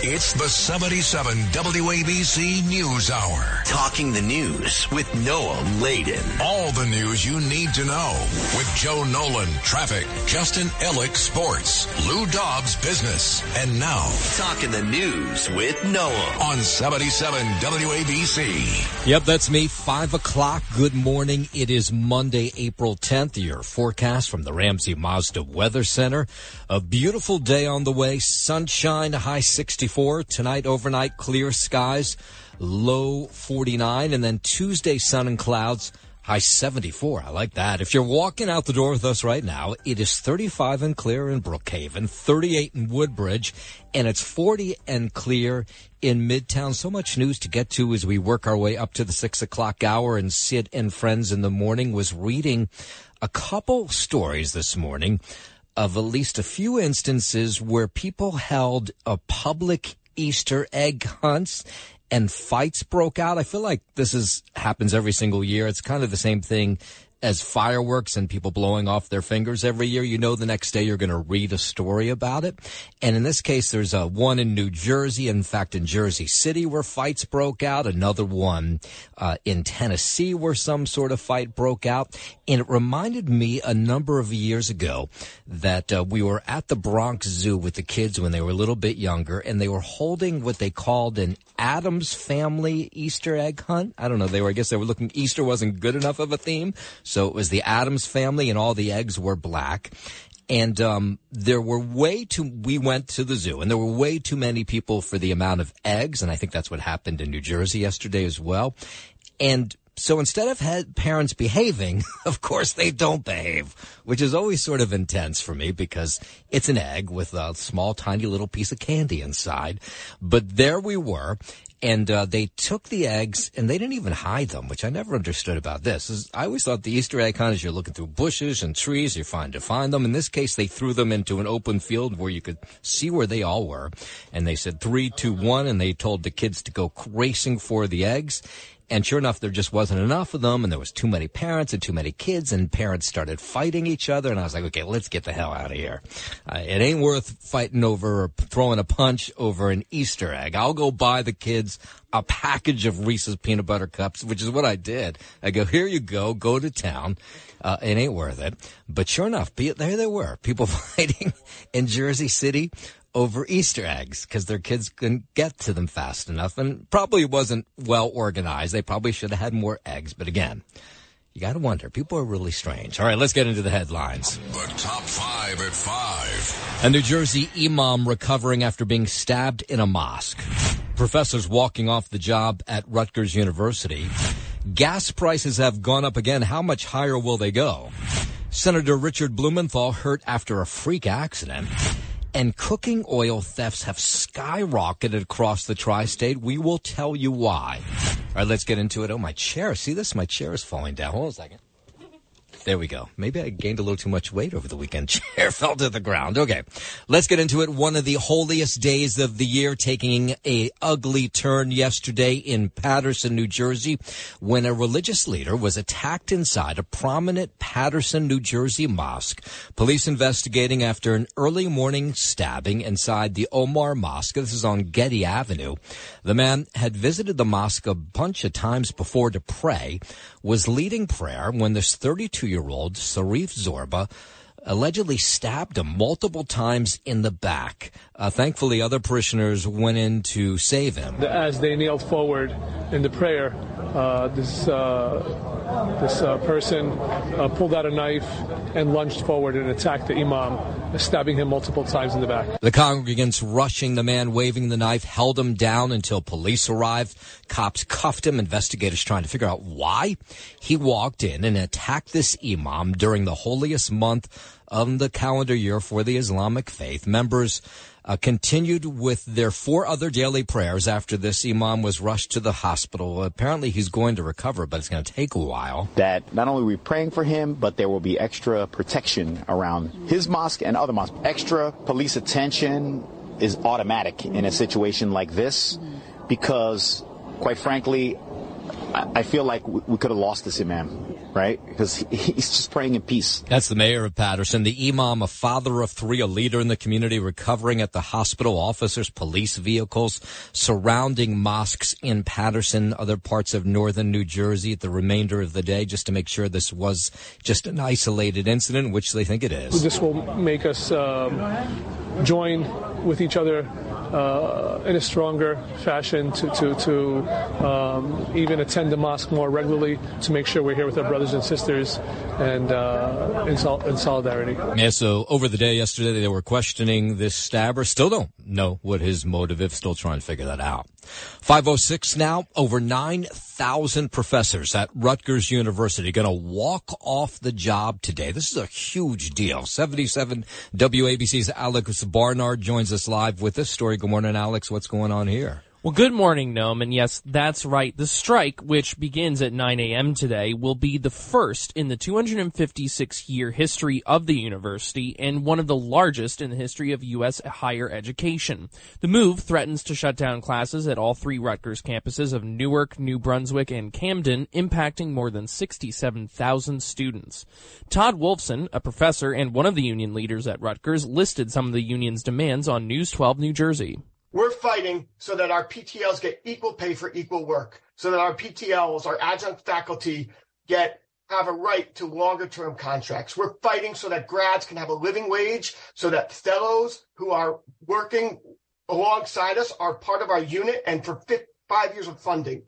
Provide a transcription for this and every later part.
It's the 77 WABC News Hour. Talking the news with Noam Laden. All the news you need to know with Joe Nolan, traffic, Justin Ellick, sports, Lou Dobbs, business, and now Talking the news with Noah. on 77 WABC. Yep, that's me. Five o'clock. Good morning. It is Monday, April 10th. Your forecast from the Ramsey Mazda Weather Center. A beautiful day on the way. Sunshine, high 64. Tonight, overnight, clear skies, low 49. And then Tuesday, sun and clouds. High 74. I like that. If you're walking out the door with us right now, it is 35 and clear in Brookhaven, 38 in Woodbridge, and it's 40 and clear in Midtown. So much news to get to as we work our way up to the six o'clock hour. And Sid and Friends in the morning was reading a couple stories this morning of at least a few instances where people held a public Easter egg hunts and fights broke out. I feel like this is happens every single year. It's kind of the same thing as fireworks and people blowing off their fingers every year. You know, the next day you're going to read a story about it. And in this case, there's a one in New Jersey. In fact, in Jersey City where fights broke out. Another one uh, in Tennessee where some sort of fight broke out. And it reminded me a number of years ago that uh, we were at the Bronx Zoo with the kids when they were a little bit younger, and they were holding what they called an Adams Family Easter egg hunt. I don't know. They were, I guess, they were looking. Easter wasn't good enough of a theme, so it was the Adams Family, and all the eggs were black. And um, there were way too. We went to the zoo, and there were way too many people for the amount of eggs, and I think that's what happened in New Jersey yesterday as well. And so instead of parents behaving, of course they don't behave, which is always sort of intense for me because it's an egg with a small, tiny little piece of candy inside. But there we were. And uh, they took the eggs and they didn't even hide them, which I never understood about this. Is I always thought the Easter egg hunt is you're looking through bushes and trees, you're trying to find them. In this case, they threw them into an open field where you could see where they all were. And they said three, two, one, and they told the kids to go racing for the eggs. And sure enough, there just wasn't enough of them, and there was too many parents and too many kids, and parents started fighting each other. And I was like, okay, let's get the hell out of here. Uh, it ain't worth fighting over or throwing a punch over an Easter egg. I'll go buy the kids a package of Reese's peanut butter cups, which is what I did. I go, here you go, go to town. Uh, it ain't worth it. But sure enough, there they were, people fighting in Jersey City over Easter eggs because their kids couldn't get to them fast enough and probably wasn't well organized. They probably should have had more eggs. But again, you got to wonder. People are really strange. All right, let's get into the headlines. The top five at five. A New Jersey imam recovering after being stabbed in a mosque. Professors walking off the job at Rutgers University. Gas prices have gone up again. How much higher will they go? Senator Richard Blumenthal hurt after a freak accident. And cooking oil thefts have skyrocketed across the tri-state. We will tell you why. All right, let's get into it. Oh, my chair. See this? My chair is falling down. Hold on a second. There we go. Maybe I gained a little too much weight over the weekend. Chair fell to the ground. Okay. Let's get into it. One of the holiest days of the year taking a ugly turn yesterday in Paterson, New Jersey, when a religious leader was attacked inside a prominent Paterson, New Jersey mosque. Police investigating after an early morning stabbing inside the Omar Mosque. This is on Getty Avenue. The man had visited the mosque a bunch of times before to pray, was leading prayer when this 32 year old Sarif Zorba allegedly stabbed him multiple times in the back. Uh, thankfully, other parishioners went in to save him. As they knelt forward in the prayer, uh, this uh, this uh, person uh, pulled out a knife and lunged forward and attacked the imam, stabbing him multiple times in the back. The congregants rushing the man waving the knife held him down until police arrived. Cops cuffed him, investigators trying to figure out why. He walked in and attacked this imam during the holiest month of the calendar year for the Islamic faith. Members uh, continued with their four other daily prayers after this imam was rushed to the hospital. Apparently, he's going to recover, but it's going to take a while. that not only are we praying for him, but there will be extra protection around his mosque and other mosques. Extra police attention is automatic in a situation like this because, quite frankly, I, feel like we could have lost this imam, right? Because he's just praying in peace. That's the mayor of Paterson, the imam, a father of three, a leader in the community, recovering at the hospital. Officers, police vehicles surrounding mosques in Paterson, other parts of northern New Jersey, at the remainder of the day, just to make sure this was just an isolated incident, which they think it is. This will make us um, join with each other uh, in a stronger fashion to, to, to um, even attend the mosque more regularly to make sure we're here with our brothers and sisters and uh, in, sol- in, solidarity. Yeah, so over the day yesterday, they were questioning this stabber. Still don't know what his motive is. Still trying to figure that out. 506 now, over 9,000 professors at Rutgers University going to walk off the job today. This is a huge deal. 77 WABC's Alex Barnard joins us live with this story. Good morning, Alex. What's going on here? Well, good morning, Noam. And yes, that's right. The strike, which begins at 9 a.m. today, will be the first in the 256 year history of the university and one of the largest in the history of U.S. higher education. The move threatens to shut down classes at all three Rutgers campuses of Newark, New Brunswick, and Camden, impacting more than 67,000 students. Todd Wolfson, a professor and one of the union leaders at Rutgers, listed some of the union's demands on News 12 New Jersey. We're fighting so that our PTLs get equal pay for equal work, so that our PTLs, our adjunct faculty, get have a right to longer term contracts. We're fighting so that grads can have a living wage, so that fellows who are working alongside us are part of our unit and for five years of funding.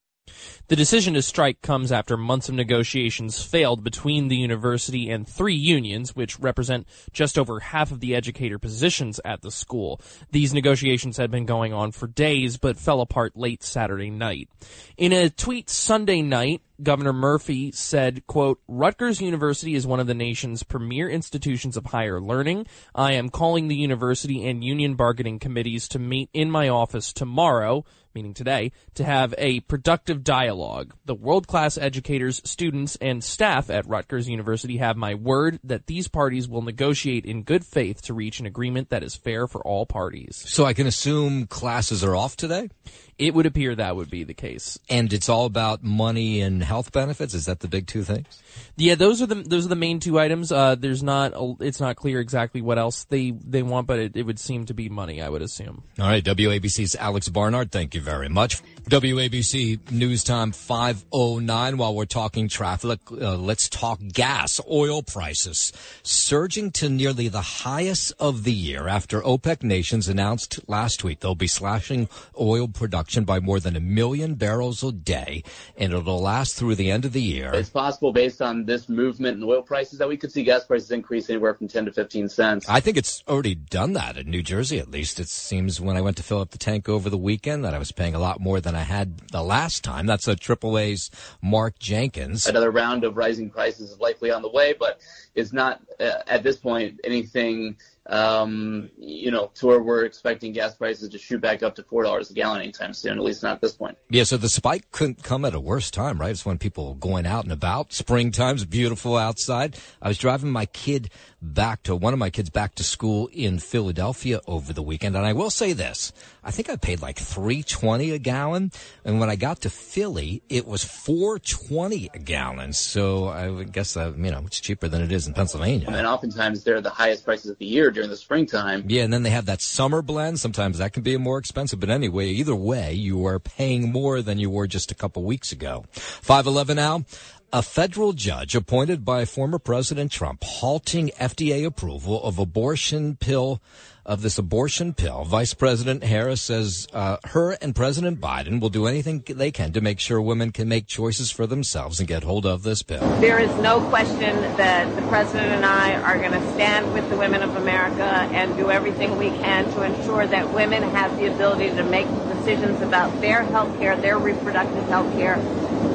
The decision to strike comes after months of negotiations failed between the university and three unions, which represent just over half of the educator positions at the school. These negotiations had been going on for days, but fell apart late Saturday night. In a tweet Sunday night, Governor Murphy said, quote, Rutgers University is one of the nation's premier institutions of higher learning. I am calling the university and union bargaining committees to meet in my office tomorrow, meaning today, to have a productive dialogue. The world-class educators, students, and staff at Rutgers University have my word that these parties will negotiate in good faith to reach an agreement that is fair for all parties. So I can assume classes are off today? It would appear that would be the case. And it's all about money and health benefits. Is that the big two things? Yeah, those are the those are the main two items. Uh, there's not a, it's not clear exactly what else they they want, but it, it would seem to be money. I would assume. All right, WABC's Alex Barnard. Thank you very much. WABC News Time 509. While we're talking traffic, uh, let's talk gas. Oil prices surging to nearly the highest of the year after OPEC nations announced last week they'll be slashing oil production by more than a million barrels a day, and it'll last through the end of the year. It's possible based on this movement in oil prices that we could see gas prices increase anywhere from 10 to 15 cents. I think it's already done that in New Jersey, at least. It seems when I went to fill up the tank over the weekend that I was paying a lot more than I had the last time. That's a AAA's Mark Jenkins. Another round of rising prices is likely on the way, but it's not uh, at this point anything um, you know, to where we're expecting gas prices to shoot back up to four dollars a gallon anytime soon. At least not at this point. Yeah, so the spike couldn't come at a worse time, right? It's when people are going out and about. Springtime's beautiful outside. I was driving my kid back to one of my kids back to school in Philadelphia over the weekend, and I will say this: I think I paid like three twenty a gallon, and when I got to Philly, it was four twenty a gallon. So I guess uh, you know it's cheaper than it is in Pennsylvania. And oftentimes they're the highest prices of the year during the springtime. Yeah, and then they have that summer blend. Sometimes that can be more expensive, but anyway, either way, you are paying more than you were just a couple weeks ago. Five eleven now. A federal judge appointed by former President Trump halting FDA approval of abortion pill of this abortion pill. Vice President Harris says uh, her and President Biden will do anything they can to make sure women can make choices for themselves and get hold of this pill. There is no question that the president and I are going to stand with the women of America and do everything we can to ensure that women have the ability to make decisions about their health care, their reproductive health care,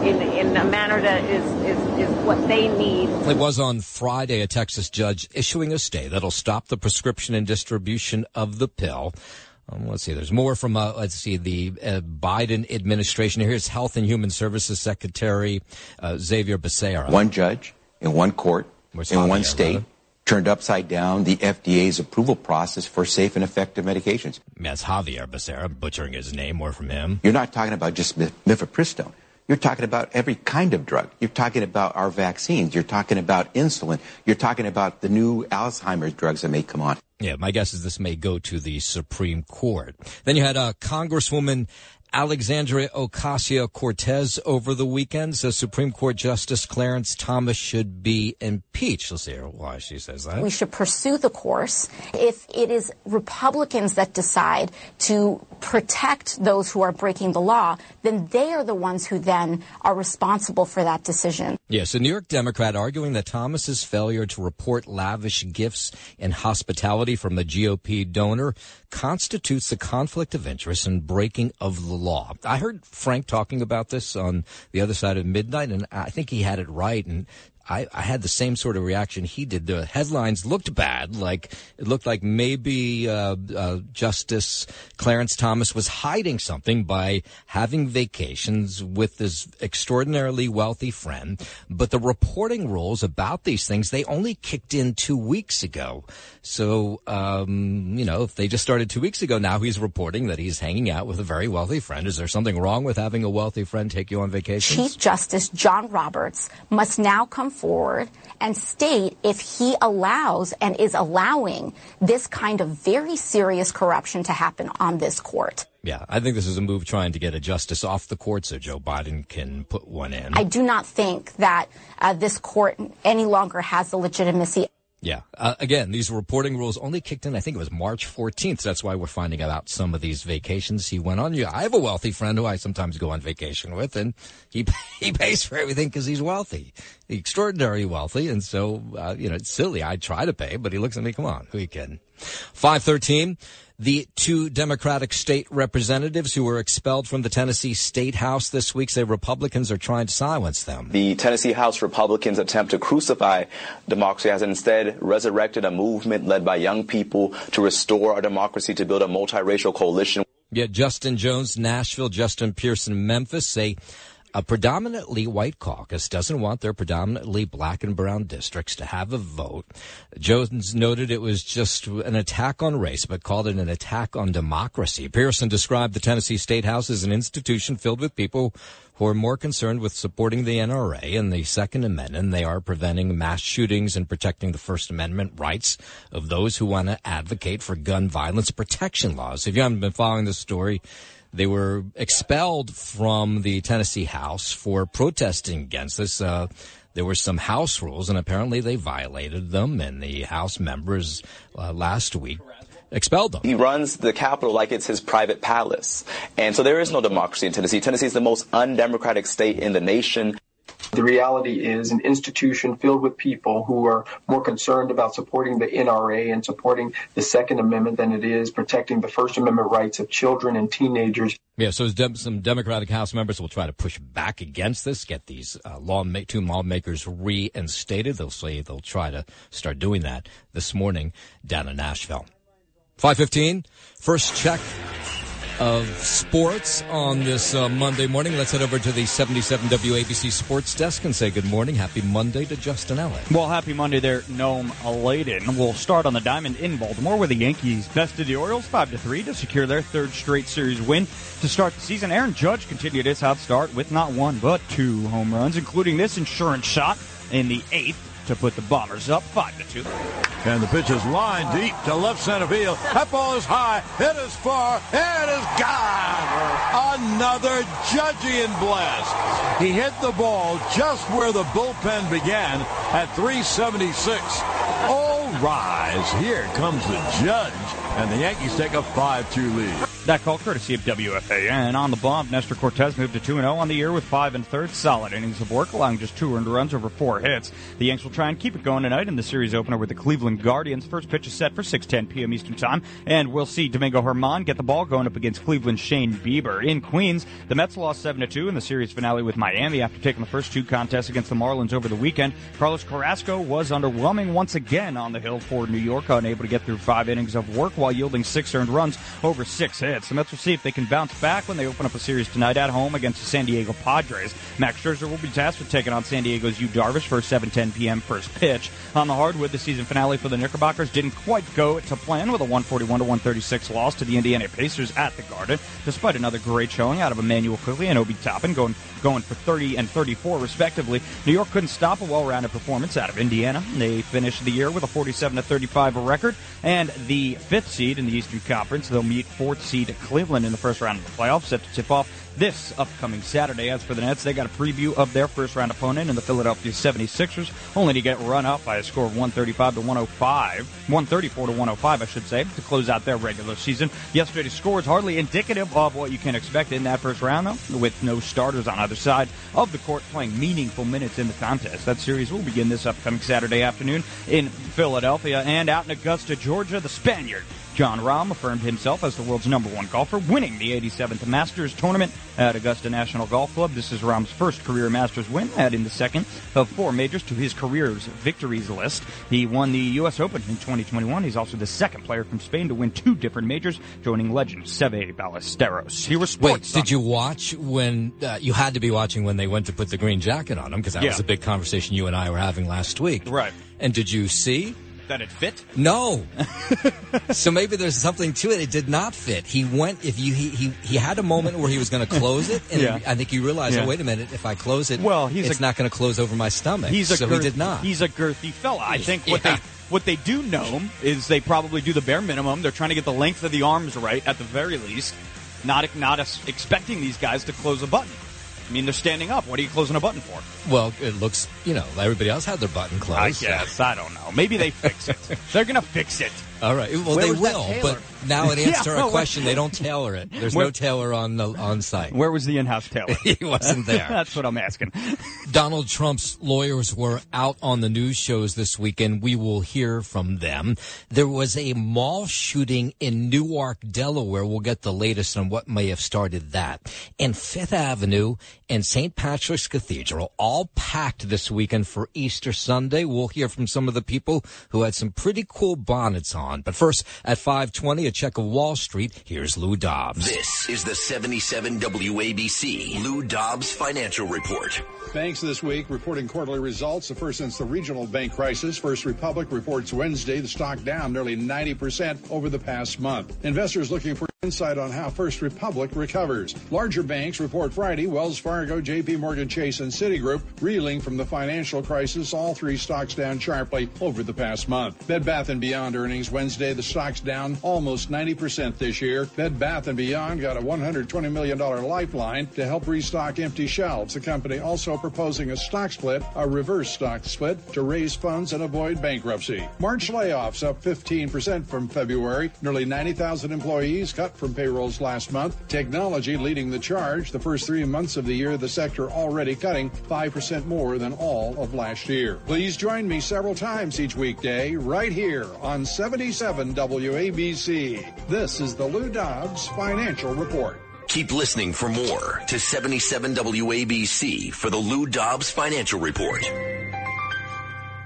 in, in a manner that is, is, is what they need. It was on Friday a Texas judge issuing a stay that'll stop the prescription and distribution of the pill. Um, let's see. There's more from uh, let's see the uh, Biden administration. Here's Health and Human Services Secretary uh, Xavier Becerra. One judge in one court Where's in one state rather? turned upside down the FDA's approval process for safe and effective medications. That's Javier Becerra, butchering his name. More from him. You're not talking about just mifepristone. You're talking about every kind of drug. You're talking about our vaccines. You're talking about insulin. You're talking about the new Alzheimer's drugs that may come on. Yeah, my guess is this may go to the Supreme Court. Then you had uh, Congresswoman Alexandria Ocasio Cortez over the weekend says Supreme Court Justice Clarence Thomas should be impeached. Let's hear why she says that. We should pursue the course. If it is Republicans that decide to protect those who are breaking the law, then they are the ones who then are responsible for that decision. Yes, a New York Democrat arguing that Thomas's failure to report lavish gifts and hospitality from a GOP donor constitutes a conflict of interest and breaking of the law. I heard Frank talking about this on the other side of midnight, and I think he had it right. And I, I, had the same sort of reaction he did. The headlines looked bad, like it looked like maybe uh, uh, Justice Clarence Thomas was hiding something by having vacations with his extraordinarily wealthy friend. But the reporting rules about these things they only kicked in two weeks ago. So um, you know, if they just started two weeks ago, now he's reporting that he's hanging out with a very wealthy friend. Is there something wrong with having a wealthy friend take you on vacation? Chief Justice John Roberts must now come forward and state if he allows and is allowing this kind of very serious corruption to happen on this court. Yeah, I think this is a move trying to get a justice off the court so Joe Biden can put one in. I do not think that uh, this court any longer has the legitimacy yeah. Uh, again, these reporting rules only kicked in, I think it was March 14th. That's why we're finding out some of these vacations he went on. Yeah, I have a wealthy friend who I sometimes go on vacation with, and he he pays for everything because he's wealthy, extraordinarily wealthy. And so, uh, you know, it's silly. I try to pay, but he looks at me, come on, who are you kidding? 513 the two Democratic state representatives who were expelled from the Tennessee State House this week say Republicans are trying to silence them. The Tennessee House Republicans attempt to crucify democracy has instead resurrected a movement led by young people to restore our democracy to build a multiracial coalition. Yet Justin Jones, Nashville, Justin Pearson, Memphis say a predominantly white caucus doesn't want their predominantly black and brown districts to have a vote. Jones noted it was just an attack on race, but called it an attack on democracy. Pearson described the Tennessee State House as an institution filled with people who are more concerned with supporting the NRA and the Second Amendment. They are preventing mass shootings and protecting the First Amendment rights of those who want to advocate for gun violence protection laws. If you haven't been following this story, they were expelled from the Tennessee House for protesting against this. Uh, there were some House rules, and apparently they violated them, and the House members uh, last week expelled them. He runs the Capitol like it's his private palace. And so there is no democracy in Tennessee. Tennessee is the most undemocratic state in the nation. The reality is an institution filled with people who are more concerned about supporting the NRA and supporting the Second Amendment than it is protecting the First Amendment rights of children and teenagers. Yeah, so some Democratic House members will try to push back against this, get these uh, law two lawmakers reinstated. They'll say they'll try to start doing that this morning down in Nashville. 515, first check of sports on this uh, Monday morning. Let's head over to the 77 WABC Sports Desk and say good morning. Happy Monday to Justin Ellick. Well, happy Monday there, Noam Laden. We'll start on the diamond in Baltimore where the Yankees bested the Orioles 5 to 3 to secure their third straight series win to start the season. Aaron Judge continued his hot start with not one but two home runs, including this insurance shot in the eighth to put the Bombers up 5 to 2. And the pitch is lined deep to left center field. That ball is high, it is far, it is gone. Another Judgian blast. He hit the ball just where the bullpen began at 376. All rise. Here comes the judge, and the Yankees take a 5-2 lead. That call courtesy of WFAN. On the bump, Nestor Cortes moved to 2 0 on the year with 5 and third. Solid innings of work, allowing just two earned runs over four hits. The Yanks will try and keep it going tonight in the series opener with the Cleveland Guardians. First pitch is set for 6:10 p.m. Eastern Time, and we'll see Domingo Germán get the ball going up against Cleveland's Shane Bieber. In Queens, the Mets lost 7 2 in the series finale with Miami after taking the first two contests against the Marlins over the weekend. Carlos Carrasco was underwhelming once again on the hill for New York, unable to get through five innings of work while yielding six earned runs over six hits. Hits. The Mets will see if they can bounce back when they open up a series tonight at home against the San Diego Padres. Max Scherzer will be tasked with taking on San Diego's Yu Darvish for 7:10 p.m. first pitch. On the hardwood, the season finale for the Knickerbockers didn't quite go to plan with a 141 to 136 loss to the Indiana Pacers at the Garden, despite another great showing out of Immanuel Quickley and Obi Toppin going going for 30 and 34 respectively. New York couldn't stop a well-rounded performance out of Indiana. They finished the year with a 47 to 35 record and the fifth seed in the Eastern Conference. They'll meet fourth seed Cleveland in the first round of the playoffs, set to tip off this upcoming Saturday. As for the Nets, they got a preview of their first round opponent in the Philadelphia 76ers, only to get run up by a score of 135 to 105, 134 to 105, I should say, to close out their regular season. Yesterday's score is hardly indicative of what you can expect in that first round, though, with no starters on either side of the court playing meaningful minutes in the contest. That series will begin this upcoming Saturday afternoon in Philadelphia and out in Augusta, Georgia. The Spaniard Jon Rahm affirmed himself as the world's number one golfer, winning the 87th Masters tournament at Augusta National Golf Club. This is Rahm's first career Masters win, adding the second of four majors to his career's victories list. He won the U.S. Open in 2021. He's also the second player from Spain to win two different majors, joining legend Seve Ballesteros. He was sports. Wait, did you watch when uh, you had to be watching when they went to put the green jacket on him because that Yeah. was a big conversation you and I were having last week. Right. And did you see? That it fit? No. so maybe there's something to it. It did not fit. He went if you he he, he had a moment where he was going to close it, and Yeah. I think he realized, Yeah. oh wait a minute, if I close it, Well, he's it's a- not going to close over my stomach. He's a so girth- he did not. He's a girthy fella. I think what Yeah. they what they do know is they probably do the bare minimum. They're trying to get the length of the arms right at the very least. Not not expecting these guys to close a button. I mean, they're standing up. What are you closing a button for? well, it looks you know everybody else had their button closed. I guess I don't know. Maybe they fix it. they're gonna fix it. All right. Well, Where they will, but now in Yeah, answer no, our question, they don't tailor it. There's Where- no tailor on the on site. Where was the in-house tailor? he wasn't there. That's what I'm asking. Donald Trump's lawyers were out on the news shows this weekend. We will hear from them. There was a mall shooting in Newark, Delaware. We'll get the latest on what may have started that. And Fifth Avenue and St. Patrick's Cathedral all packed this weekend for Easter Sunday. We'll hear from some of the people who had some pretty cool bonnets on. But first, at 520, a check of Wall Street. Here's Lou Dobbs. This is the 77 WABC Lou Dobbs Financial Report. Banks this week reporting quarterly results, the first since the regional bank crisis. First Republic reports Wednesday, the stock down nearly 90% over the past month. Investors looking for insight on how First Republic recovers. Larger banks report Friday, Wells Fargo, JP Morgan Chase, and Citigroup reeling from the financial crisis. All three stocks down sharply over the past month. Bed Bath & Beyond earnings Wednesday, the stock's down almost 90% this year. Bed Bath & Beyond got a $120 million lifeline to help restock empty shelves. The company also proposing a stock split, a reverse stock split, to raise funds and avoid bankruptcy. March layoffs up 15% from February. Nearly 90,000 employees cut from payrolls last month. Technology leading the charge. The first three months of the year, the sector already cutting 5% more than all of last year. Please join me several times each weekday right here on 77 WABC. This is the Lou Dobbs Financial Report. Keep listening for more to 77 WABC for the Lou Dobbs Financial Report.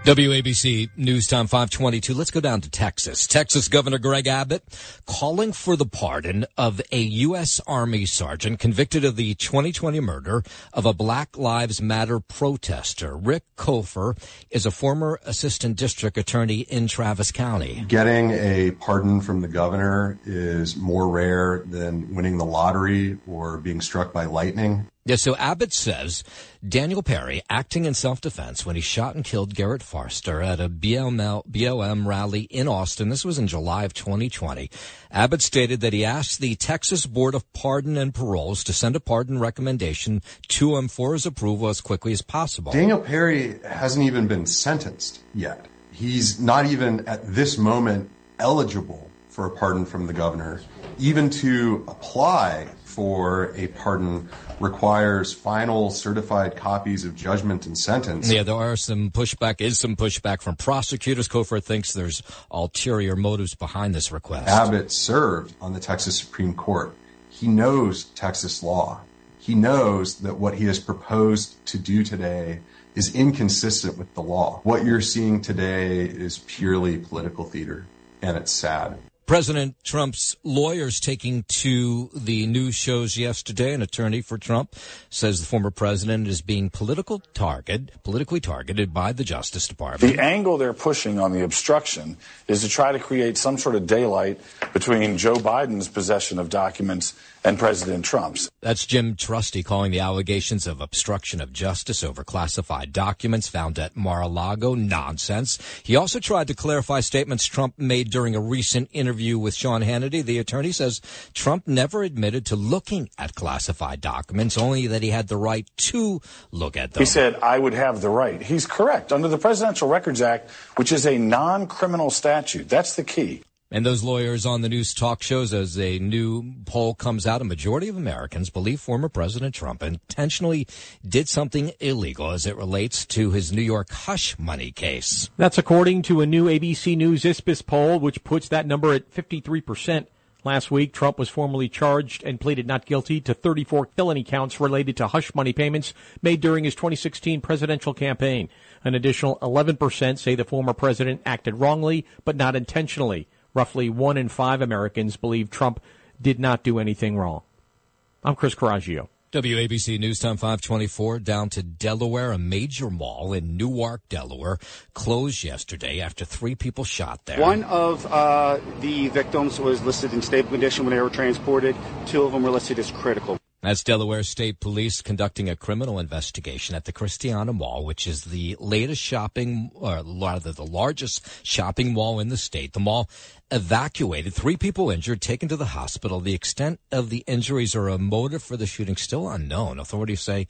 WABC News Time 522. Let's go down to Texas. Texas Governor Greg Abbott calling for the pardon of a U.S. Army sergeant convicted of the 2020 murder of a Black Lives Matter protester. Rick Kofer is a former assistant district attorney in Travis County. Getting a pardon from the governor is more rare than winning the lottery or being struck by lightning. Yeah, so Abbott says Daniel Perry acting in self-defense when he shot and killed Garrett Foster at a BLM, BLM rally in Austin. This was in July of 2020. Abbott stated that he asked the Texas Board of Pardon and Paroles to send a pardon recommendation to him for his approval as quickly as possible. Daniel Perry hasn't even been sentenced yet. He's not even at this moment eligible for a pardon from the governor. Even to apply for a pardon requires final certified copies of judgment and sentence. Yeah, there are some pushback, is some pushback from prosecutors. Kofor thinks there's ulterior motives behind this request. Abbott served on the Texas Supreme Court. He knows Texas law. He knows that what he has proposed to do today is inconsistent with the law. What you're seeing today is purely political theater, and it's sad. President Trump's lawyers taking to the news shows yesterday. An attorney for Trump says the former president is being political target, politically targeted by the Justice Department. The angle they're pushing on the obstruction is to try to create some sort of daylight between Joe Biden's possession of documents and President Trump's. That's Jim Trusty calling the allegations of obstruction of justice over classified documents found at Mar-a-Lago nonsense. He also tried to clarify statements Trump made during a recent interview with Sean Hannity. The attorney says Trump never admitted to looking at classified documents, only that he had the right to look at them. He said, I would have the right. He's correct. Under the Presidential Records Act, which is a non-criminal statute, that's the key. And those lawyers on the news talk shows, as a new poll comes out, a majority of Americans believe former President Trump intentionally did something illegal as it relates to his New York hush money case. That's according to a new ABC News Ipsos poll, which puts that number at 53%. Last week, Trump was formally charged and pleaded not guilty to 34 felony counts related to hush money payments made during his 2016 presidential campaign. An additional 11% say the former president acted wrongly, but not intentionally. Roughly one in five Americans believe Trump did not do anything wrong. I'm Chris Caraggio. WABC News Time 524 down to Delaware. A major mall in Newark, Delaware closed yesterday after three people shot there. One of uh, the victims was listed in stable condition when they were transported. Two of them were listed as critical. That's Delaware State Police conducting a criminal investigation at the Christiana Mall, which is the latest shopping, or rather the largest shopping mall in the state. The mall evacuated, three people injured, taken to the hospital. The extent of the injuries or a motive for the shooting still unknown. Authorities say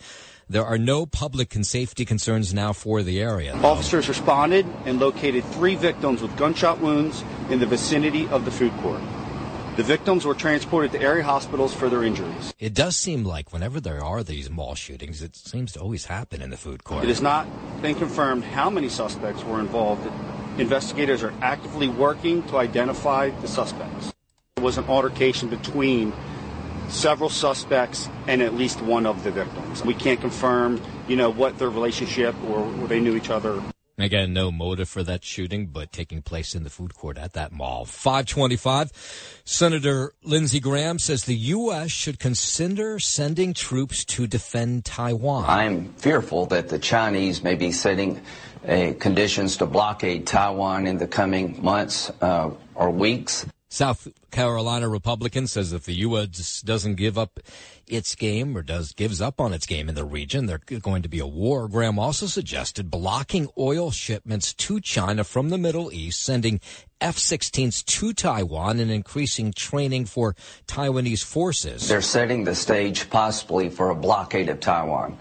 there are no public and safety concerns now for the area. Officers responded and located three victims with gunshot wounds in the vicinity of the food court. The victims were transported to area hospitals for their injuries. It does seem like whenever there are these mall shootings, it seems to always happen in the food court. It has not been confirmed how many suspects were involved. Investigators are actively working to identify the suspects. There was an altercation between several suspects and at least one of the victims. We can't confirm, you know, what their relationship or they knew each other. Again, no motive for that shooting, but taking place in the food court at that mall. 525. Senator Lindsey Graham says the U.S. should consider sending troops to defend Taiwan. I'm fearful that the Chinese may be setting uh, conditions to blockade Taiwan in the coming months uh, or weeks. South Carolina Republican says if the U.S. doesn't give up its game or does gives up on its game in the region, there's going to be a war. Graham also suggested blocking oil shipments to China from the Middle East, sending F-16s to Taiwan, and increasing training for Taiwanese forces. They're setting the stage possibly for a blockade of Taiwan,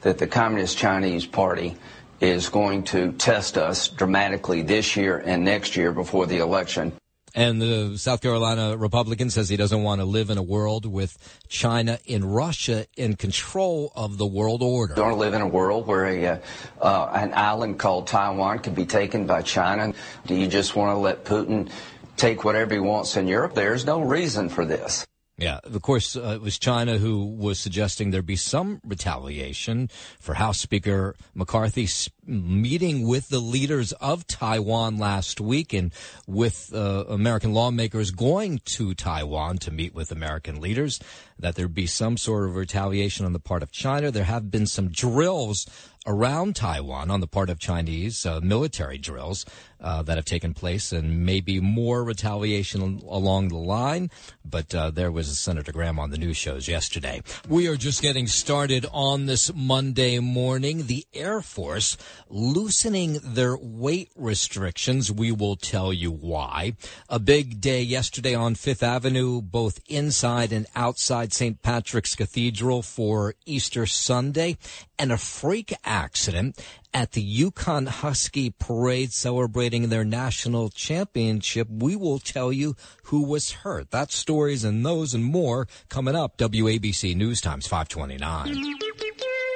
that the Communist Chinese Party is going to test us dramatically this year and next year before the election. And the South Carolina Republican says he doesn't want to live in a world with China and Russia in control of the world order. Don't live in a world where a, uh, uh, an island called Taiwan could be taken by China. Do you just want to let Putin take whatever he wants in Europe? There's no reason for this. Yeah, of course, uh, it was China who was suggesting there be some retaliation for House Speaker McCarthy meeting with the leaders of Taiwan last week and with uh, American lawmakers going to Taiwan to meet with American leaders, that there be some sort of retaliation on the part of China. There have been some drills around Taiwan on the part of Chinese uh, military drills uh, that have taken place, and maybe more retaliation along the line. But uh, there was Senator Graham on the news shows yesterday. We are just getting started on this Monday morning. The Air Force loosening their weight restrictions. We will tell you why. A big day yesterday on Fifth Avenue, both inside and outside St. Patrick's Cathedral for Easter Sunday, and a freak accident at the UConn Husky Parade celebrating their national championship. We will tell you who was hurt. That stories and those and more coming up. WABC News Times 529.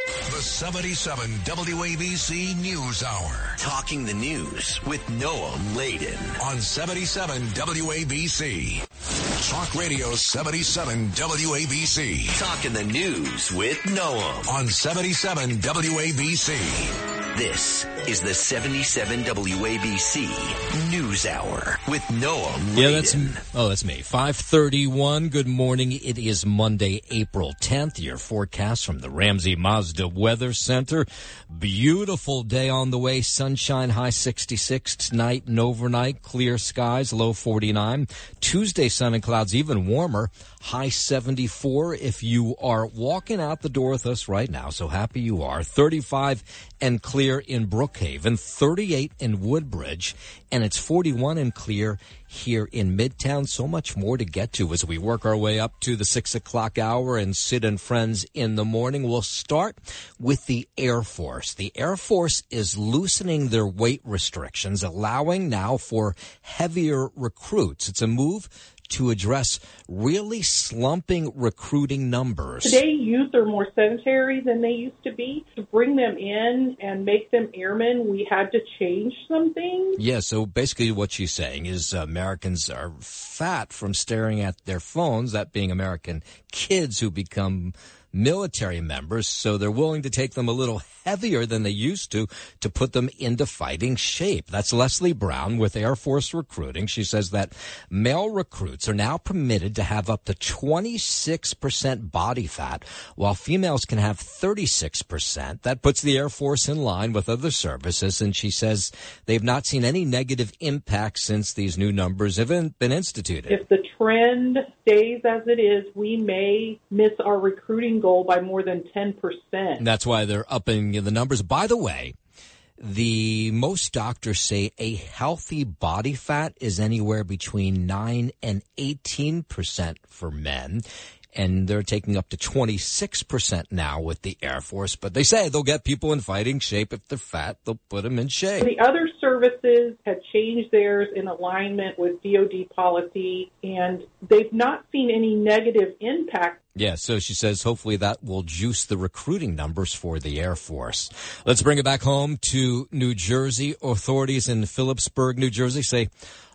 The 77 WABC News Hour. Talking the news with Noam Laden. On 77 WABC. Talk Radio 77 WABC. Talking the news with Noah On 77 WABC. This is the 77 WABC News Hour with Noah Yeah, that's oh, that's me. Five thirty-one. Good morning. It is Monday, April tenth. Your forecast from the Ramsey Mazda Weather Center. Beautiful day on the way. Sunshine, high sixty-six tonight and overnight. Clear skies, low forty-nine. Tuesday, sun and clouds, even warmer. High seventy-four. If you are walking out the door with us right now, so happy you are. Thirty-five and clear in Brookhaven. Thirty-eight in Woodbridge, and it's forty-one and clear here in Midtown. So much more to get to as we work our way up to the six o'clock hour and Sid and Friends in the morning. We'll start with the Air Force. The Air Force is loosening their weight restrictions, allowing now for heavier recruits. It's a move to address really slumping recruiting numbers. Today, youth are more sedentary than they used to be. To bring them in and make them airmen, we had to change some things. Yeah, so basically what she's saying is uh, Americans are fat from staring at their phones, that being American kids who become military members, so they're willing to take them a little heavier than they used to to put them into fighting shape. That's Leslie Brown with Air Force Recruiting. She says that male recruits are now permitted to have up to 26% body fat, while females can have 36%. That puts the Air Force in line with other services, and she says they've not seen any negative impact since these new numbers have been been instituted. If the trend stays as it is, we may miss our recruiting goal by more than 10%. And that's why they're upping the numbers. By the way, the most doctors say a healthy body fat is anywhere between 9 and 18% for men. And they're taking up to 26% now with the Air Force. But they say they'll get people in fighting shape. If they're fat, they'll put them in shape. The other services have changed theirs in alignment with DoD policy, and they've not seen any negative impact Yeah, so she says hopefully that will juice the recruiting numbers for the Air Force. Let's bring it back home to New Jersey. Authorities in Phillipsburg, New Jersey say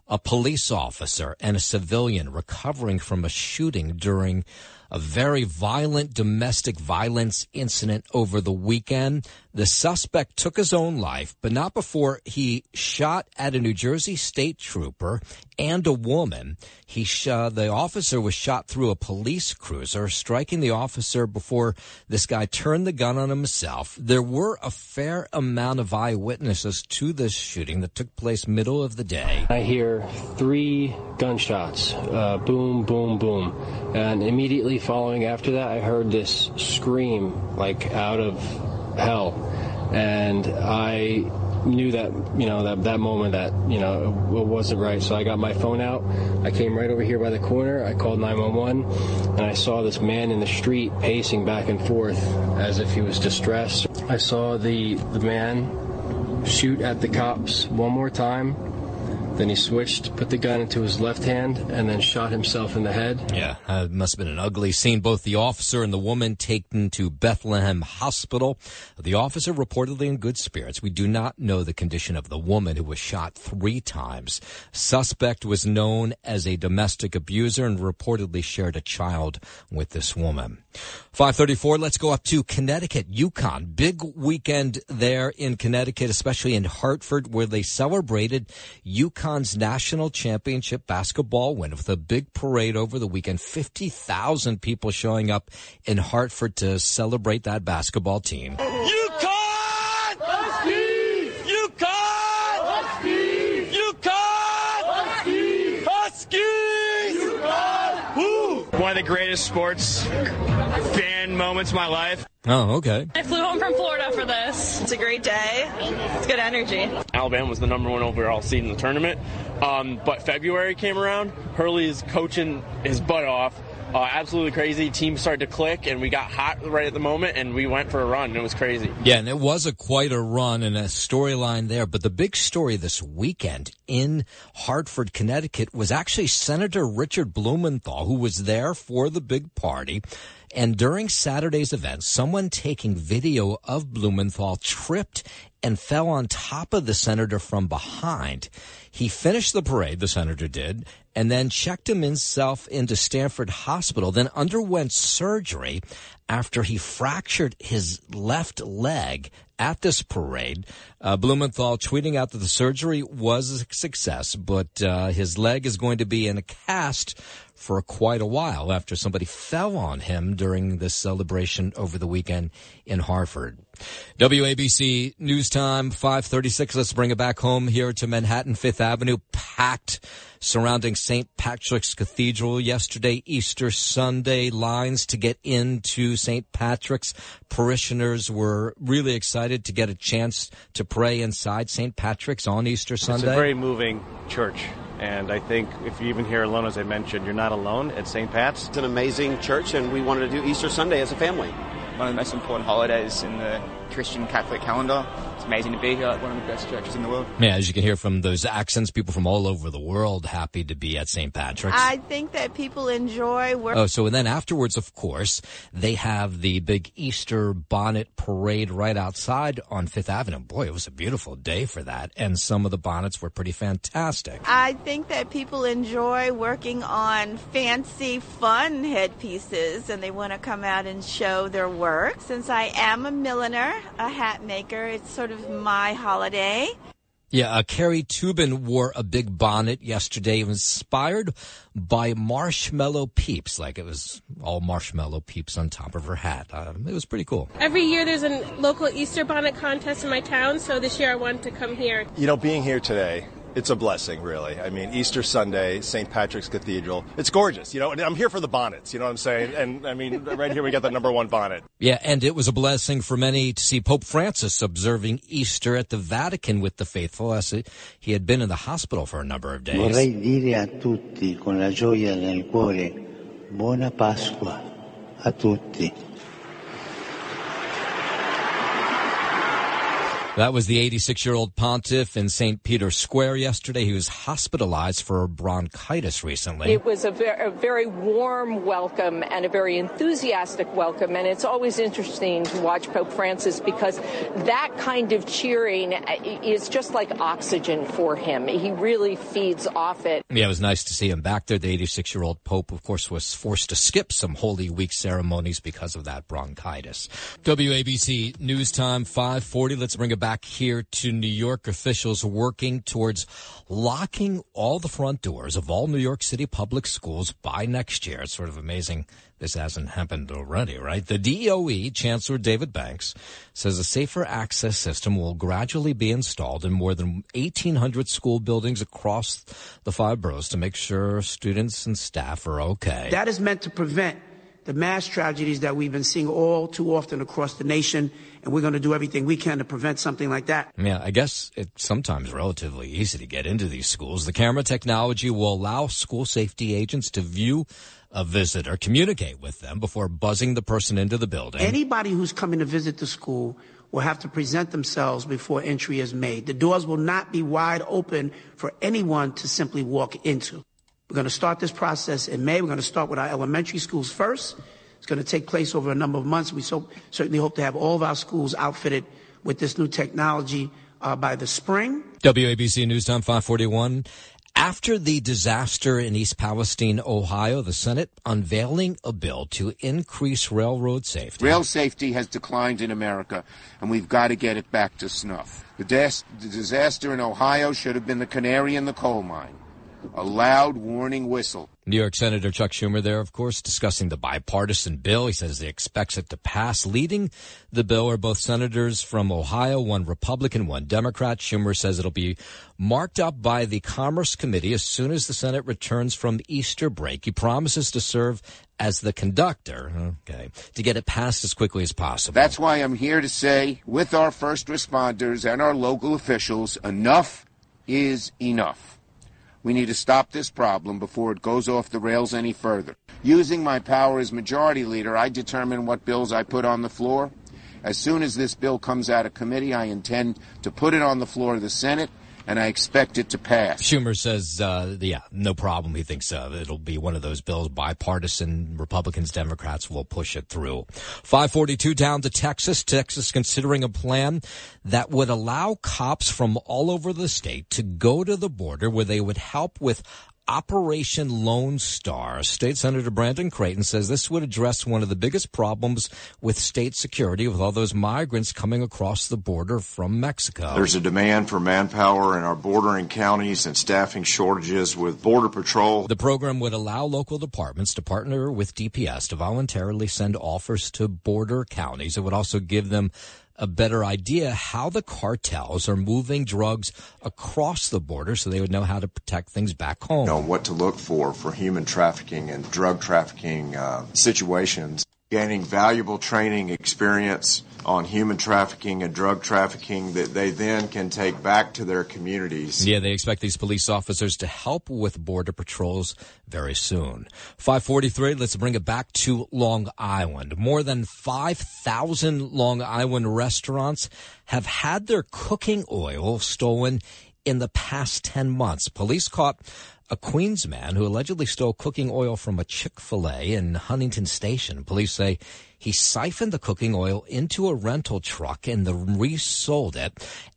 a police officer and a civilian recovering from a shooting during a very violent domestic violence incident over the weekend. The suspect took his own life, but not before he shot at a New Jersey state trooper and a woman. He shot, the officer was shot through a police cruiser, striking the officer before this guy turned the gun on himself. There were a fair amount of eyewitnesses to this shooting that took place middle of the day. I hear three gunshots, uh, boom, boom, boom, and immediately following after that, I heard this scream like out of hell, and I knew that you know that that moment that you know it wasn't right. So I got my phone out. I came right over here by the corner. I called 911, and I saw this man in the street pacing back and forth as if he was distressed. I saw the the man shoot at the cops one more time. Then he switched, put the gun into his left hand, and then shot himself in the head. Yeah, uh, it must have been an ugly scene. Both the officer and the woman taken to Bethlehem Hospital. The officer reportedly in good spirits. We do not know the condition of the woman who was shot three times. Suspect was known as a domestic abuser and reportedly shared a child with this woman. 534, let's go up to Connecticut, UConn. Big weekend there in Connecticut, especially in Hartford, where they celebrated UConn's national championship basketball win with a big parade over the weekend. 50,000 people showing up in Hartford to celebrate that basketball team. UConn! Huskies! UConn! Huskies! UConn! Huskies! UConn! Woo! One of the greatest sports fan moments of my life. Oh, okay. I flew home from Florida for this. It's a great day. It's good energy. Alabama was the number one overall seed in the tournament. Um, but February came around. Hurley is coaching his butt off. Uh, absolutely crazy. Team started to click, and we got hot right at the moment, and we went for a run. And it was crazy. Yeah, and it was a quite a run and a storyline there. But the big story this weekend in Hartford, Connecticut was actually Senator Richard Blumenthal, who was there for the big party. And during Saturday's event, someone taking video of Blumenthal tripped and fell on top of the senator from behind. He finished the parade, the senator did, and then checked himself into Stamford Hospital, then underwent surgery after he fractured his left leg at this parade. Uh, Blumenthal tweeting out that the surgery was a success, but uh, his leg is going to be in a cast for quite a while after somebody fell on him during this celebration over the weekend in Hartford. WABC News Time 536. Let's bring it back home here to Manhattan Fifth Avenue. Packed surrounding St. Patrick's Cathedral yesterday, Easter Sunday. Lines to get into St. Patrick's. Parishioners were really excited to get a chance to pray inside St. Patrick's on Easter Sunday. It's a very moving church. And I think if you're even here alone, as I mentioned, you're not alone at St. Pat's. It's an amazing church, and we wanted to do Easter Sunday as a family. One of the most important holidays in the Christian Catholic calendar. It's amazing to be here at one of the best churches in the world. Yeah, as you can hear from those accents, people from all over the world happy to be at St. Patrick's. I think that people enjoy work. Oh, so and then afterwards, of course, they have the big Easter bonnet parade right outside on Fifth Avenue. Boy, it was a beautiful day for that, and some of the bonnets were pretty fantastic. I think that people enjoy working on fancy, fun headpieces, and they want to come out and show their work. Since I am a milliner, a hat maker, it's sort of my holiday. Yeah, uh, Carrie Tubin wore a big bonnet yesterday, inspired by marshmallow peeps. Like it was all marshmallow peeps on top of her hat. Uh, it was pretty cool. Every year there's a local Easter bonnet contest in my town, so this year I wanted to come here. You know, being here today, it's a blessing, really. I mean, Easter Sunday, St. Patrick's Cathedral. It's gorgeous, you know. And I'm here for the bonnets, you know what I'm saying? And I mean, right here we got the number one bonnet. Yeah, and it was a blessing for many to see Pope Francis observing Easter at the Vatican with the faithful, as he had been in the hospital for a number of days. Vorrei dire a tutti con la gioia nel cuore, buona Pasqua a tutti. That was the 86 year old pontiff in St. Peter's Square yesterday. He was hospitalized for bronchitis recently. It was a, ver- a, very warm welcome and a very enthusiastic welcome. And it's always interesting to watch Pope Francis because that kind of cheering uh, is just like oxygen for him. He really feeds off it. Yeah, it was nice to see him back there. The 86 year old Pope, of course, was forced to skip some Holy Week ceremonies because of that bronchitis. WABC News Time 540. Let's bring it back here to New York officials working towards locking all the front doors of all New York City public schools by next year. It's sort of amazing this hasn't happened already, right? The DOE, Chancellor David Banks, says a safer access system will gradually be installed in more than 1,800 school buildings across the five boroughs to make sure students and staff are okay. That is meant to prevent the mass tragedies that we've been seeing all too often across the nation, and we're going to do everything we can to prevent something like that. Yeah, I guess it's sometimes relatively easy to get into these schools. The camera technology will allow school safety agents to view a visitor, communicate with them before buzzing the person into the building. Anybody who's coming to visit the school will have to present themselves before entry is made. The doors will not be wide open for anyone to simply walk into. We're going to start this process in May. We're going to start with our elementary schools first. It's going to take place over a number of months. We so, certainly hope to have all of our schools outfitted with this new technology uh, by the spring. WABC News Time 541. After the disaster in East Palestine, Ohio, the Senate unveiling a bill to increase railroad safety. Rail safety has declined in America, and we've got to get it back to snuff. The, des- the disaster in Ohio should have been the canary in the coal mine a loud warning whistle. New York Senator Chuck Schumer there, of course, discussing the bipartisan bill. He says he expects it to pass. Leading the bill are both senators from Ohio, one Republican, one Democrat. Schumer says it'll be marked up by the Commerce Committee as soon as the Senate returns from Easter break. He promises to serve as the conductor, okay, to get it passed as quickly as possible. That's why I'm here to say, with our first responders and our local officials, enough is enough. We need to stop this problem before it goes off the rails any further. Using my power as majority leader, I determine what bills I put on the floor. As soon as this bill comes out of committee, I intend to put it on the floor of the Senate and I expect it to pass. Schumer says, uh, yeah, no problem. He thinks uh, it'll be one of those bills, bipartisan. Republicans, Democrats will push it through. 542 down to Texas. Texas considering a plan that would allow cops from all over the state to go to the border where they would help with Operation Lone Star. State Senator Brandon Creighton says this would address one of the biggest problems with state security with all those migrants coming across the border from Mexico. There's a demand for manpower in our bordering counties and staffing shortages with Border Patrol. The program would allow local departments to partner with DPS to voluntarily send offers to border counties. It would also give them a better idea how the cartels are moving drugs across the border so they would know how to protect things back home. You know, what to look for for human trafficking and drug trafficking uh, situations. Gaining valuable training experience on human trafficking and drug trafficking that they then can take back to their communities. Yeah, they expect these police officers to help with border patrols very soon. 543, let's bring it back to Long Island. More than 5,000 Long Island restaurants have had their cooking oil stolen in the past 10 months. Police caught a Queens man who allegedly stole cooking oil from a Chick-fil-A in Huntington Station. Police say he siphoned the cooking oil into a rental truck and then resold it.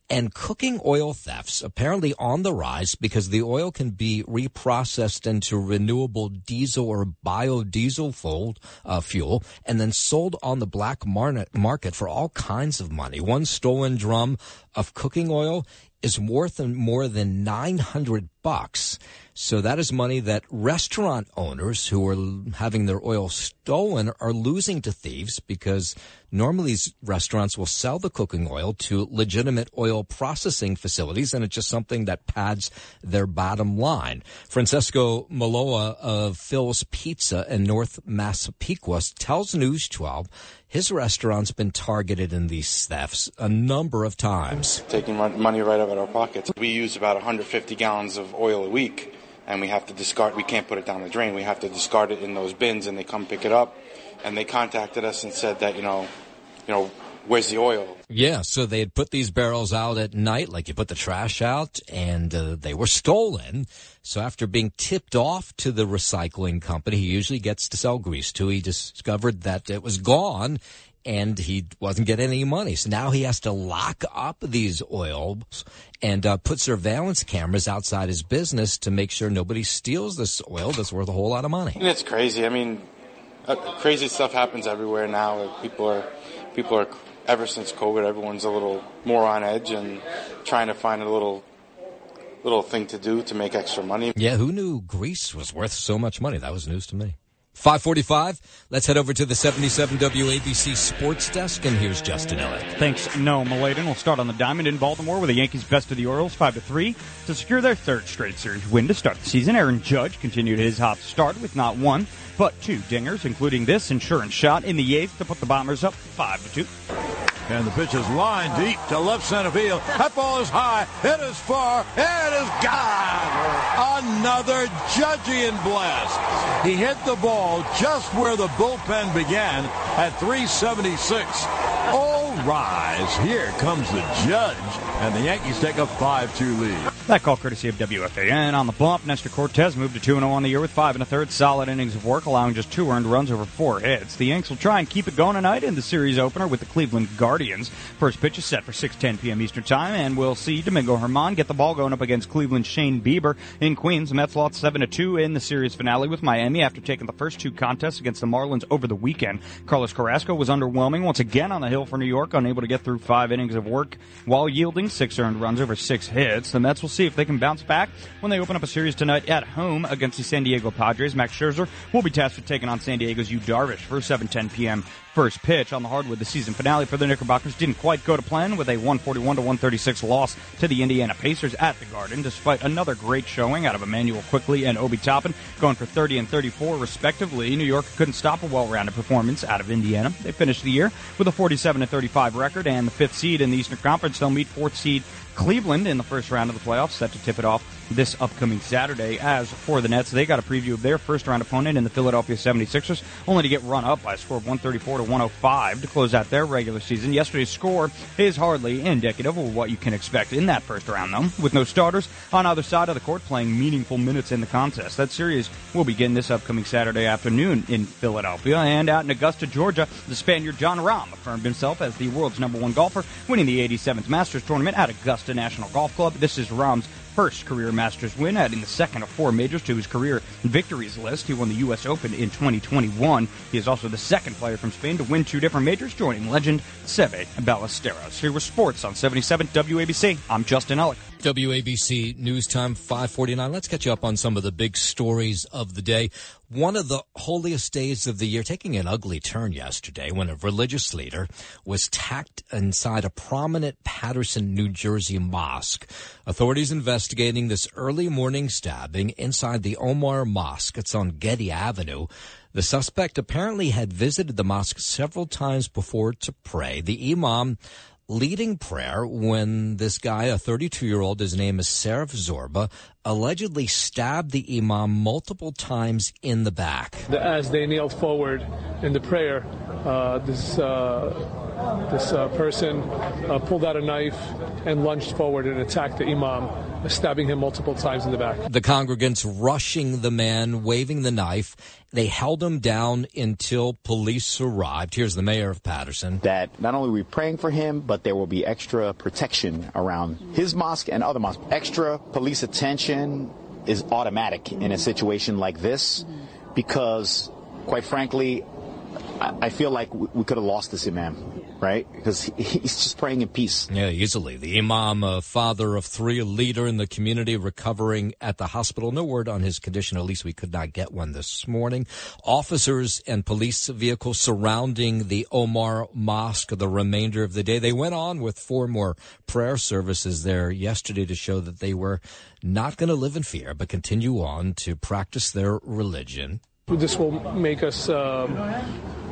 And cooking oil thefts apparently on the rise because the oil can be reprocessed into renewable diesel or biodiesel fuel, uh, fuel and then sold on the black market for all kinds of money. One stolen drum of cooking oil is worth more than 900 bucks. So that is money that restaurant owners who are having their oil stolen are losing to thieves because normally restaurants will sell the cooking oil to legitimate oil processing facilities and it's just something that pads their bottom line. Francesco Maloa of Phil's Pizza in North Massapequa tells News 12 his restaurant's been targeted in these thefts a number of times. Taking money right out of our pockets. We use about 150 gallons of oil a week and we have to discard. We can't put it down the drain. We have to discard it in those bins, and they come pick it up. And they contacted us and said that you know, you know, where's the oil? Yeah, so they had put these barrels out at night, like you put the trash out, and uh, they were stolen. So after being tipped off to the recycling company, he usually gets to sell grease to, he discovered that it was gone and he wasn't getting any money. So now he has to lock up these oils and uh, put surveillance cameras outside his business to make sure nobody steals this oil that's worth a whole lot of money. And it's crazy. I mean, uh, crazy stuff happens everywhere now. People are, people are. Ever since COVID, everyone's a little more on edge and trying to find a little little thing to do to make extra money. Yeah, who knew grease was worth so much money? That was news to me. 545. Let's head over to the 77 WABC Sports Desk, and here's Justin Ellick. Thanks, Noam Laden. We'll start on the diamond in Baltimore with the Yankees bested the Orioles 5 to 3 to secure their third straight series win to start the season. Aaron Judge continued his hot start with not one, but two dingers, including this insurance shot in the eighth to put the Bombers up 5 to 2. And the pitch is lined deep to left center field. That ball is high. It is far. It is gone. Another Judgian blast. He hit the ball just where the bullpen began at 376. All rise. Here comes the judge. And the Yankees take a 5-2 lead. That call courtesy of WFAN. On the bump, Nestor Cortes moved to 2-0 on the year with five and a third solid innings of work, allowing just two earned runs over four hits. The Yanks will try and keep it going tonight in the series opener with the Cleveland Guardians. First pitch is set for 6:10 p.m. Eastern Time, and we'll see Domingo Germán get the ball going up against Cleveland's Shane Bieber in Queens. The Mets lost 7-2 in the series finale with Miami after taking the first two contests against the Marlins over the weekend. Carlos Carrasco was underwhelming once again on the hill for New York, unable to get through five innings of work while yielding six earned runs over six hits. The Mets will see if they can bounce back when they open up a series tonight at home against the San Diego Padres. Max Scherzer will be tasked with taking on San Diego's Yu Darvish for 7:10 p.m first pitch on the hardwood. The season finale for the Knickerbockers didn't quite go to plan with a 141 to 136 loss to the Indiana Pacers at the Garden, despite another great showing out of Immanuel Quickley and Obi Toppin, going for 30 and 34 respectively. New York couldn't stop a well-rounded performance out of Indiana. They finished the year with a 47 to 35 record and the fifth seed in the Eastern Conference. They'll meet fourth seed Cleveland in the first round of the playoffs, set to tip it off this upcoming Saturday. As for the Nets, they got a preview of their first round opponent in the Philadelphia 76ers, only to get run up by a score of 134 to 105 to close out their regular season. Yesterday's score is hardly indicative of what you can expect in that first round, though, with no starters on either side of the court playing meaningful minutes in the contest. That series will begin this upcoming Saturday afternoon in Philadelphia. And out in Augusta, Georgia, the Spaniard Jon Rahm affirmed himself as the world's number one golfer, winning the 87th Masters tournament at Augusta National Golf Club. This is Rahm's first career Masters win, adding the second of four majors to his career victories list. He won the U.S. Open in 2021. He is also the second player from Spain to win two different majors, joining legend Seve Ballesteros. Here with sports on 77 WABC. I'm Justin Ellick. WABC News Time 549. Let's catch you up on some of the big stories of the day. One of the holiest days of the year taking an ugly turn yesterday when a religious leader was tacked inside a prominent Paterson, New Jersey mosque. Authorities investigating this early morning stabbing inside the Omar Mosque. It's on Getty Avenue. The suspect apparently had visited the mosque several times before to pray. The imam leading prayer when this guy, a 32 year old, his name is Sarif Zorba, allegedly stabbed the imam multiple times in the back. As they kneeled forward in the prayer, uh, this uh, this uh, person uh, pulled out a knife and lunged forward and attacked the imam, stabbing him multiple times in the back. The congregants rushing the man, waving the knife. They held him down until police arrived. Here's the mayor of Paterson. That not only are we praying for him, but there will be extra protection around his mosque and other mosques. Extra police attention is automatic in a situation like this because, quite frankly, I feel like we could have lost this imam, right? Because he's just praying in peace. Yeah, easily. The imam, a father of three, a leader in the community, recovering at the hospital. No word on his condition. At least we could not get one this morning. Officers and police vehicles surrounding the Omar Mosque the remainder of the day. They went on with four more prayer services there yesterday to show that they were not going to live in fear, but continue on to practice their religion. This will make us um,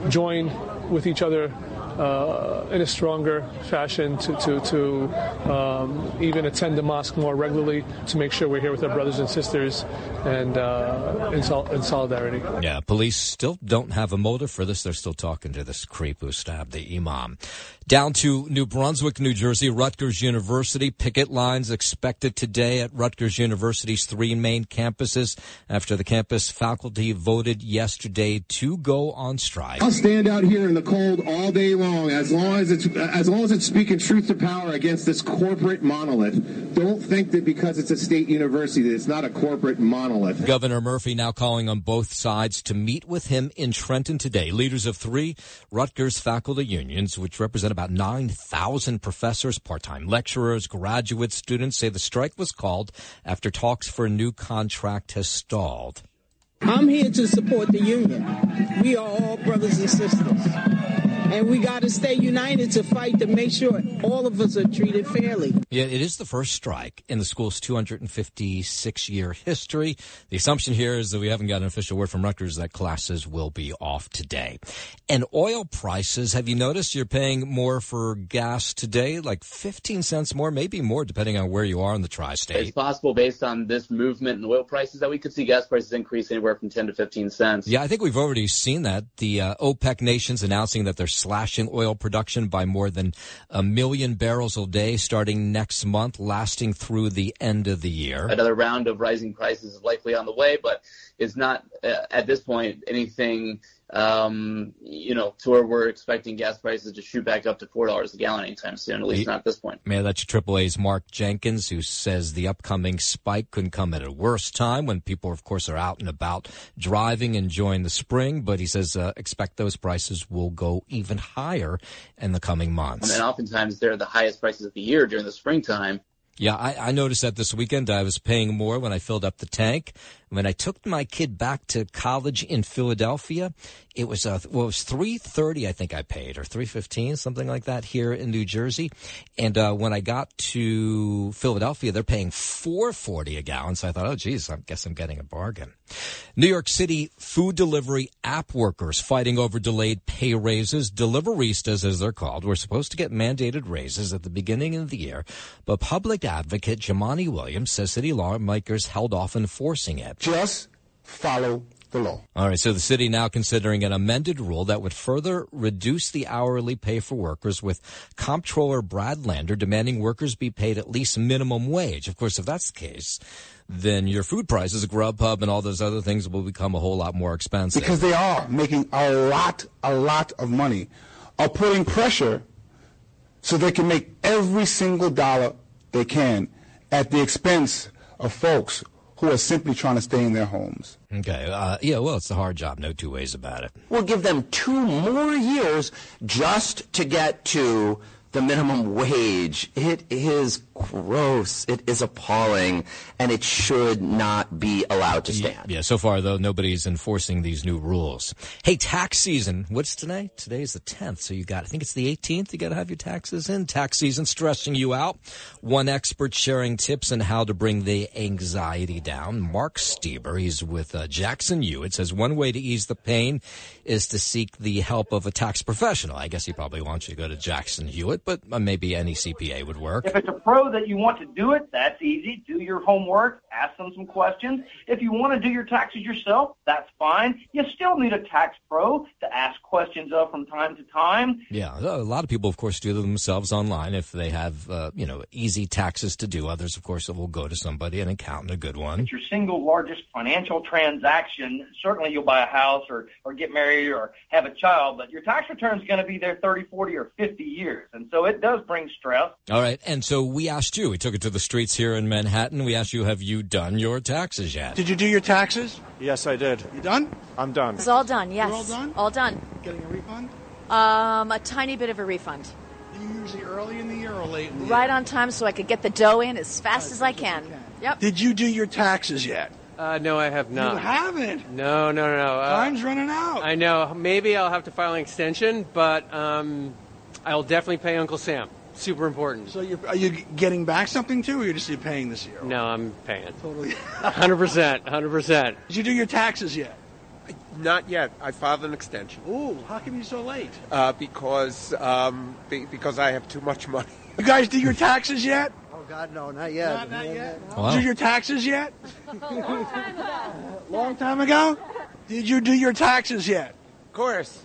join with each other uh, in a stronger fashion to, to, to um, even attend the mosque more regularly to make sure we're here with our brothers and sisters and uh, in, sol- in, solidarity. Yeah, police still don't have a motive for this. They're still talking to this creep who stabbed the imam. Down to New Brunswick, New Jersey, Rutgers University. Picket lines expected today at Rutgers University's three main campuses after the campus faculty voted yesterday to go on strike. I'll stand out here in the cold all day long as long as it's as long as it's speaking truth to power against this corporate monolith. Don't think that because it's a state university that it's not a corporate monolith. Governor Murphy now calling on both sides to meet with him in Trenton today. Leaders of three Rutgers faculty unions, which represent about 9,000 professors, part-time lecturers, graduate students say the strike was called after talks for a new contract has stalled. I'm here to support the union. We are all brothers and sisters. And we got to stay united to fight to make sure all of us are treated fairly. Yeah, it is the first strike in the school's 256 year history. The assumption here is that we haven't got an official word from Rutgers that classes will be off today. And oil prices, have you noticed you're paying more for gas today? Like 15 cents more, maybe more, depending on where you are in the tri state. It's possible based on this movement in oil prices that we could see gas prices increase anywhere from 10 to 15 cents. Yeah, I think we've already seen that. The uh, OPEC nations announcing that they're slashing oil production by more than a million barrels a day starting next month, lasting through the end of the year. Another round of rising prices is likely on the way, but it's not uh, at this point anything um, you know, to where we're expecting gas prices to shoot back up to four dollars a gallon anytime soon. At least not at this point. Man, that's Triple A's Mark Jenkins, who says the upcoming spike couldn't come at a worse time when people, of course, are out and about driving, and enjoying the spring. But he says uh, expect those prices will go even higher in the coming months. And oftentimes they're the highest prices of the year during the springtime. Yeah, I, I, noticed that this weekend. I was paying more when I filled up the tank. When I took my kid back to college in Philadelphia, it was uh, well, it was three thirty, I think I paid, or three fifteen, something like that, here in New Jersey. And uh, when I got to Philadelphia, they're paying four forty a gallon. So I thought, oh, geez, I guess I'm getting a bargain. New York City food delivery app workers fighting over delayed pay raises. Deliveristas, as they're called, were supposed to get mandated raises at the beginning of the year, but public advocate Jumaane Williams says city lawmakers held off enforcing it. Just follow the law. All right, so the city now considering an amended rule that would further reduce the hourly pay for workers with comptroller Brad Lander demanding workers be paid at least minimum wage. Of course, if that's the case, then your food prices, Grubhub and all those other things will become a whole lot more expensive. Because they are making a lot, a lot of money, are putting pressure so they can make every single dollar they can at the expense of folks who are simply trying to stay in their homes. Okay. Uh, yeah, well, it's a hard job. No two ways about it. We'll give them two more years just to get to the minimum wage. It is gross. It is appalling, and it should not be allowed to stand. Yeah, so far, though, nobody's enforcing these new rules. Hey, tax season. What's today? Today's the 10th, so you got, I think it's the 18th. You got to have your taxes in. Tax season stressing you out. One expert sharing tips on how to bring the anxiety down. Mark Steber, he's with uh, Jackson Hewitt, says one way to ease the pain is to seek the help of a tax professional. I guess he probably wants you to go to Jackson Hewitt, but uh, maybe any CPA would work. If it's a pro that you want to do it, that's easy. Do your homework, ask them some questions. If you want to do your taxes yourself, that's fine. You still need a tax pro to ask questions of from time to time. Yeah, a lot of people, of course, do them themselves online if they have, uh, you know, easy taxes to do. Others, of course, will go to somebody, an accountant, a good one. It's your single largest financial transaction. Certainly you'll buy a house or, or get married or have a child, but your tax return is going to be there 30, 40, or 50 years. And so it does bring stress. All right. And so we asked you, we took it to the streets here in Manhattan. We asked you, have you done your taxes yet? Did you do your taxes? Yes, I did. You done? I'm done. It's all done, yes. You're all done? All done. Getting a refund? Um, a tiny bit of a refund. Usually early in the year or late in the Right year? on time so I could get the dough in as fast as I can. Yep. Did you do your taxes yet? Uh, no, I have not. You haven't? No, no, no, no. Uh, Time's running out. I know. Maybe I'll have to file an extension, but um, I'll definitely pay Uncle Sam. Super important. So you're, are you getting back something too, or you're just paying this year? No, I'm paying. Totally. 100%. 100%. Did you do your taxes yet? Not yet. I filed an extension. Ooh, how come you're so late? Uh, because um, be, because I have too much money. You guys do your taxes yet? Oh God, no, not yet. Not, not yet. Wow. Did you do your taxes yet? Long time ago. Did you do your taxes yet? Of course.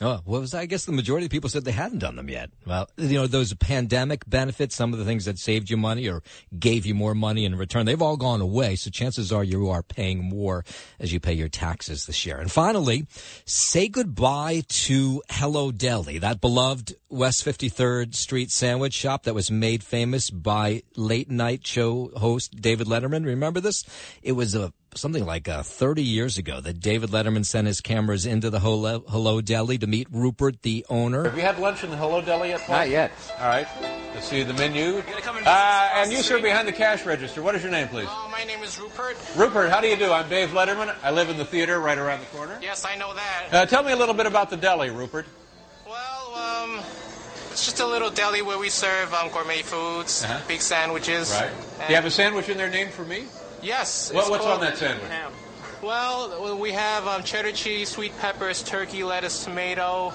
Oh, what was? I guess the majority of people said they hadn't done them yet. Well, you know, those pandemic benefits, some of the things that saved you money or gave you more money in return, they've all gone away. So chances are you are paying more as you pay your taxes this year. And finally, say goodbye to Hello Deli, that beloved West 53rd Street sandwich shop that was made famous by late night show host David Letterman. Remember this? It was a something like uh, 30 years ago that David Letterman sent his cameras into the Hello, Hello Deli to meet Rupert, the owner. Have you had lunch in the Hello Deli yet, Paul? Not yet. All right. Let's see the menu. Uh, and you, sir, behind the cash register. What is your name, please? Uh, my name is Rupert. Rupert, how do you do? I'm Dave Letterman. I live in the theater right around the corner. Yes, I know that. Uh, tell me a little bit about the deli, Rupert. Well, um, it's just a little deli where we serve um, gourmet foods, Uh-huh. big sandwiches. Right. Do you have a sandwich in there named for me? Yes. What- what's on that sandwich? ham. Well, well, we have um, cheddar cheese, sweet peppers, turkey, lettuce, tomato,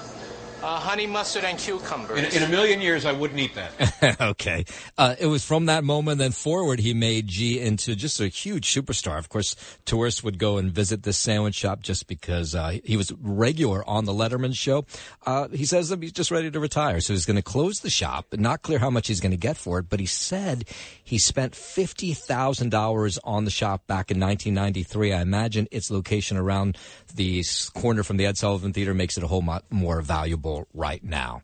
uh, honey mustard, and cucumbers. In, in a million years, I wouldn't eat that. okay. Uh, it was from that moment then forward he made Jee into just a huge superstar. Of course, tourists would go and visit this sandwich shop just because uh, he was regular on the Letterman show. Uh, he says that he's just ready to retire, so he's going to close the shop. Not clear how much he's going to get for it, but he said he spent fifty thousand dollars on the shop back in 1993. I imagine its location around the corner from the Ed Sullivan Theater makes it a whole lot more valuable right now.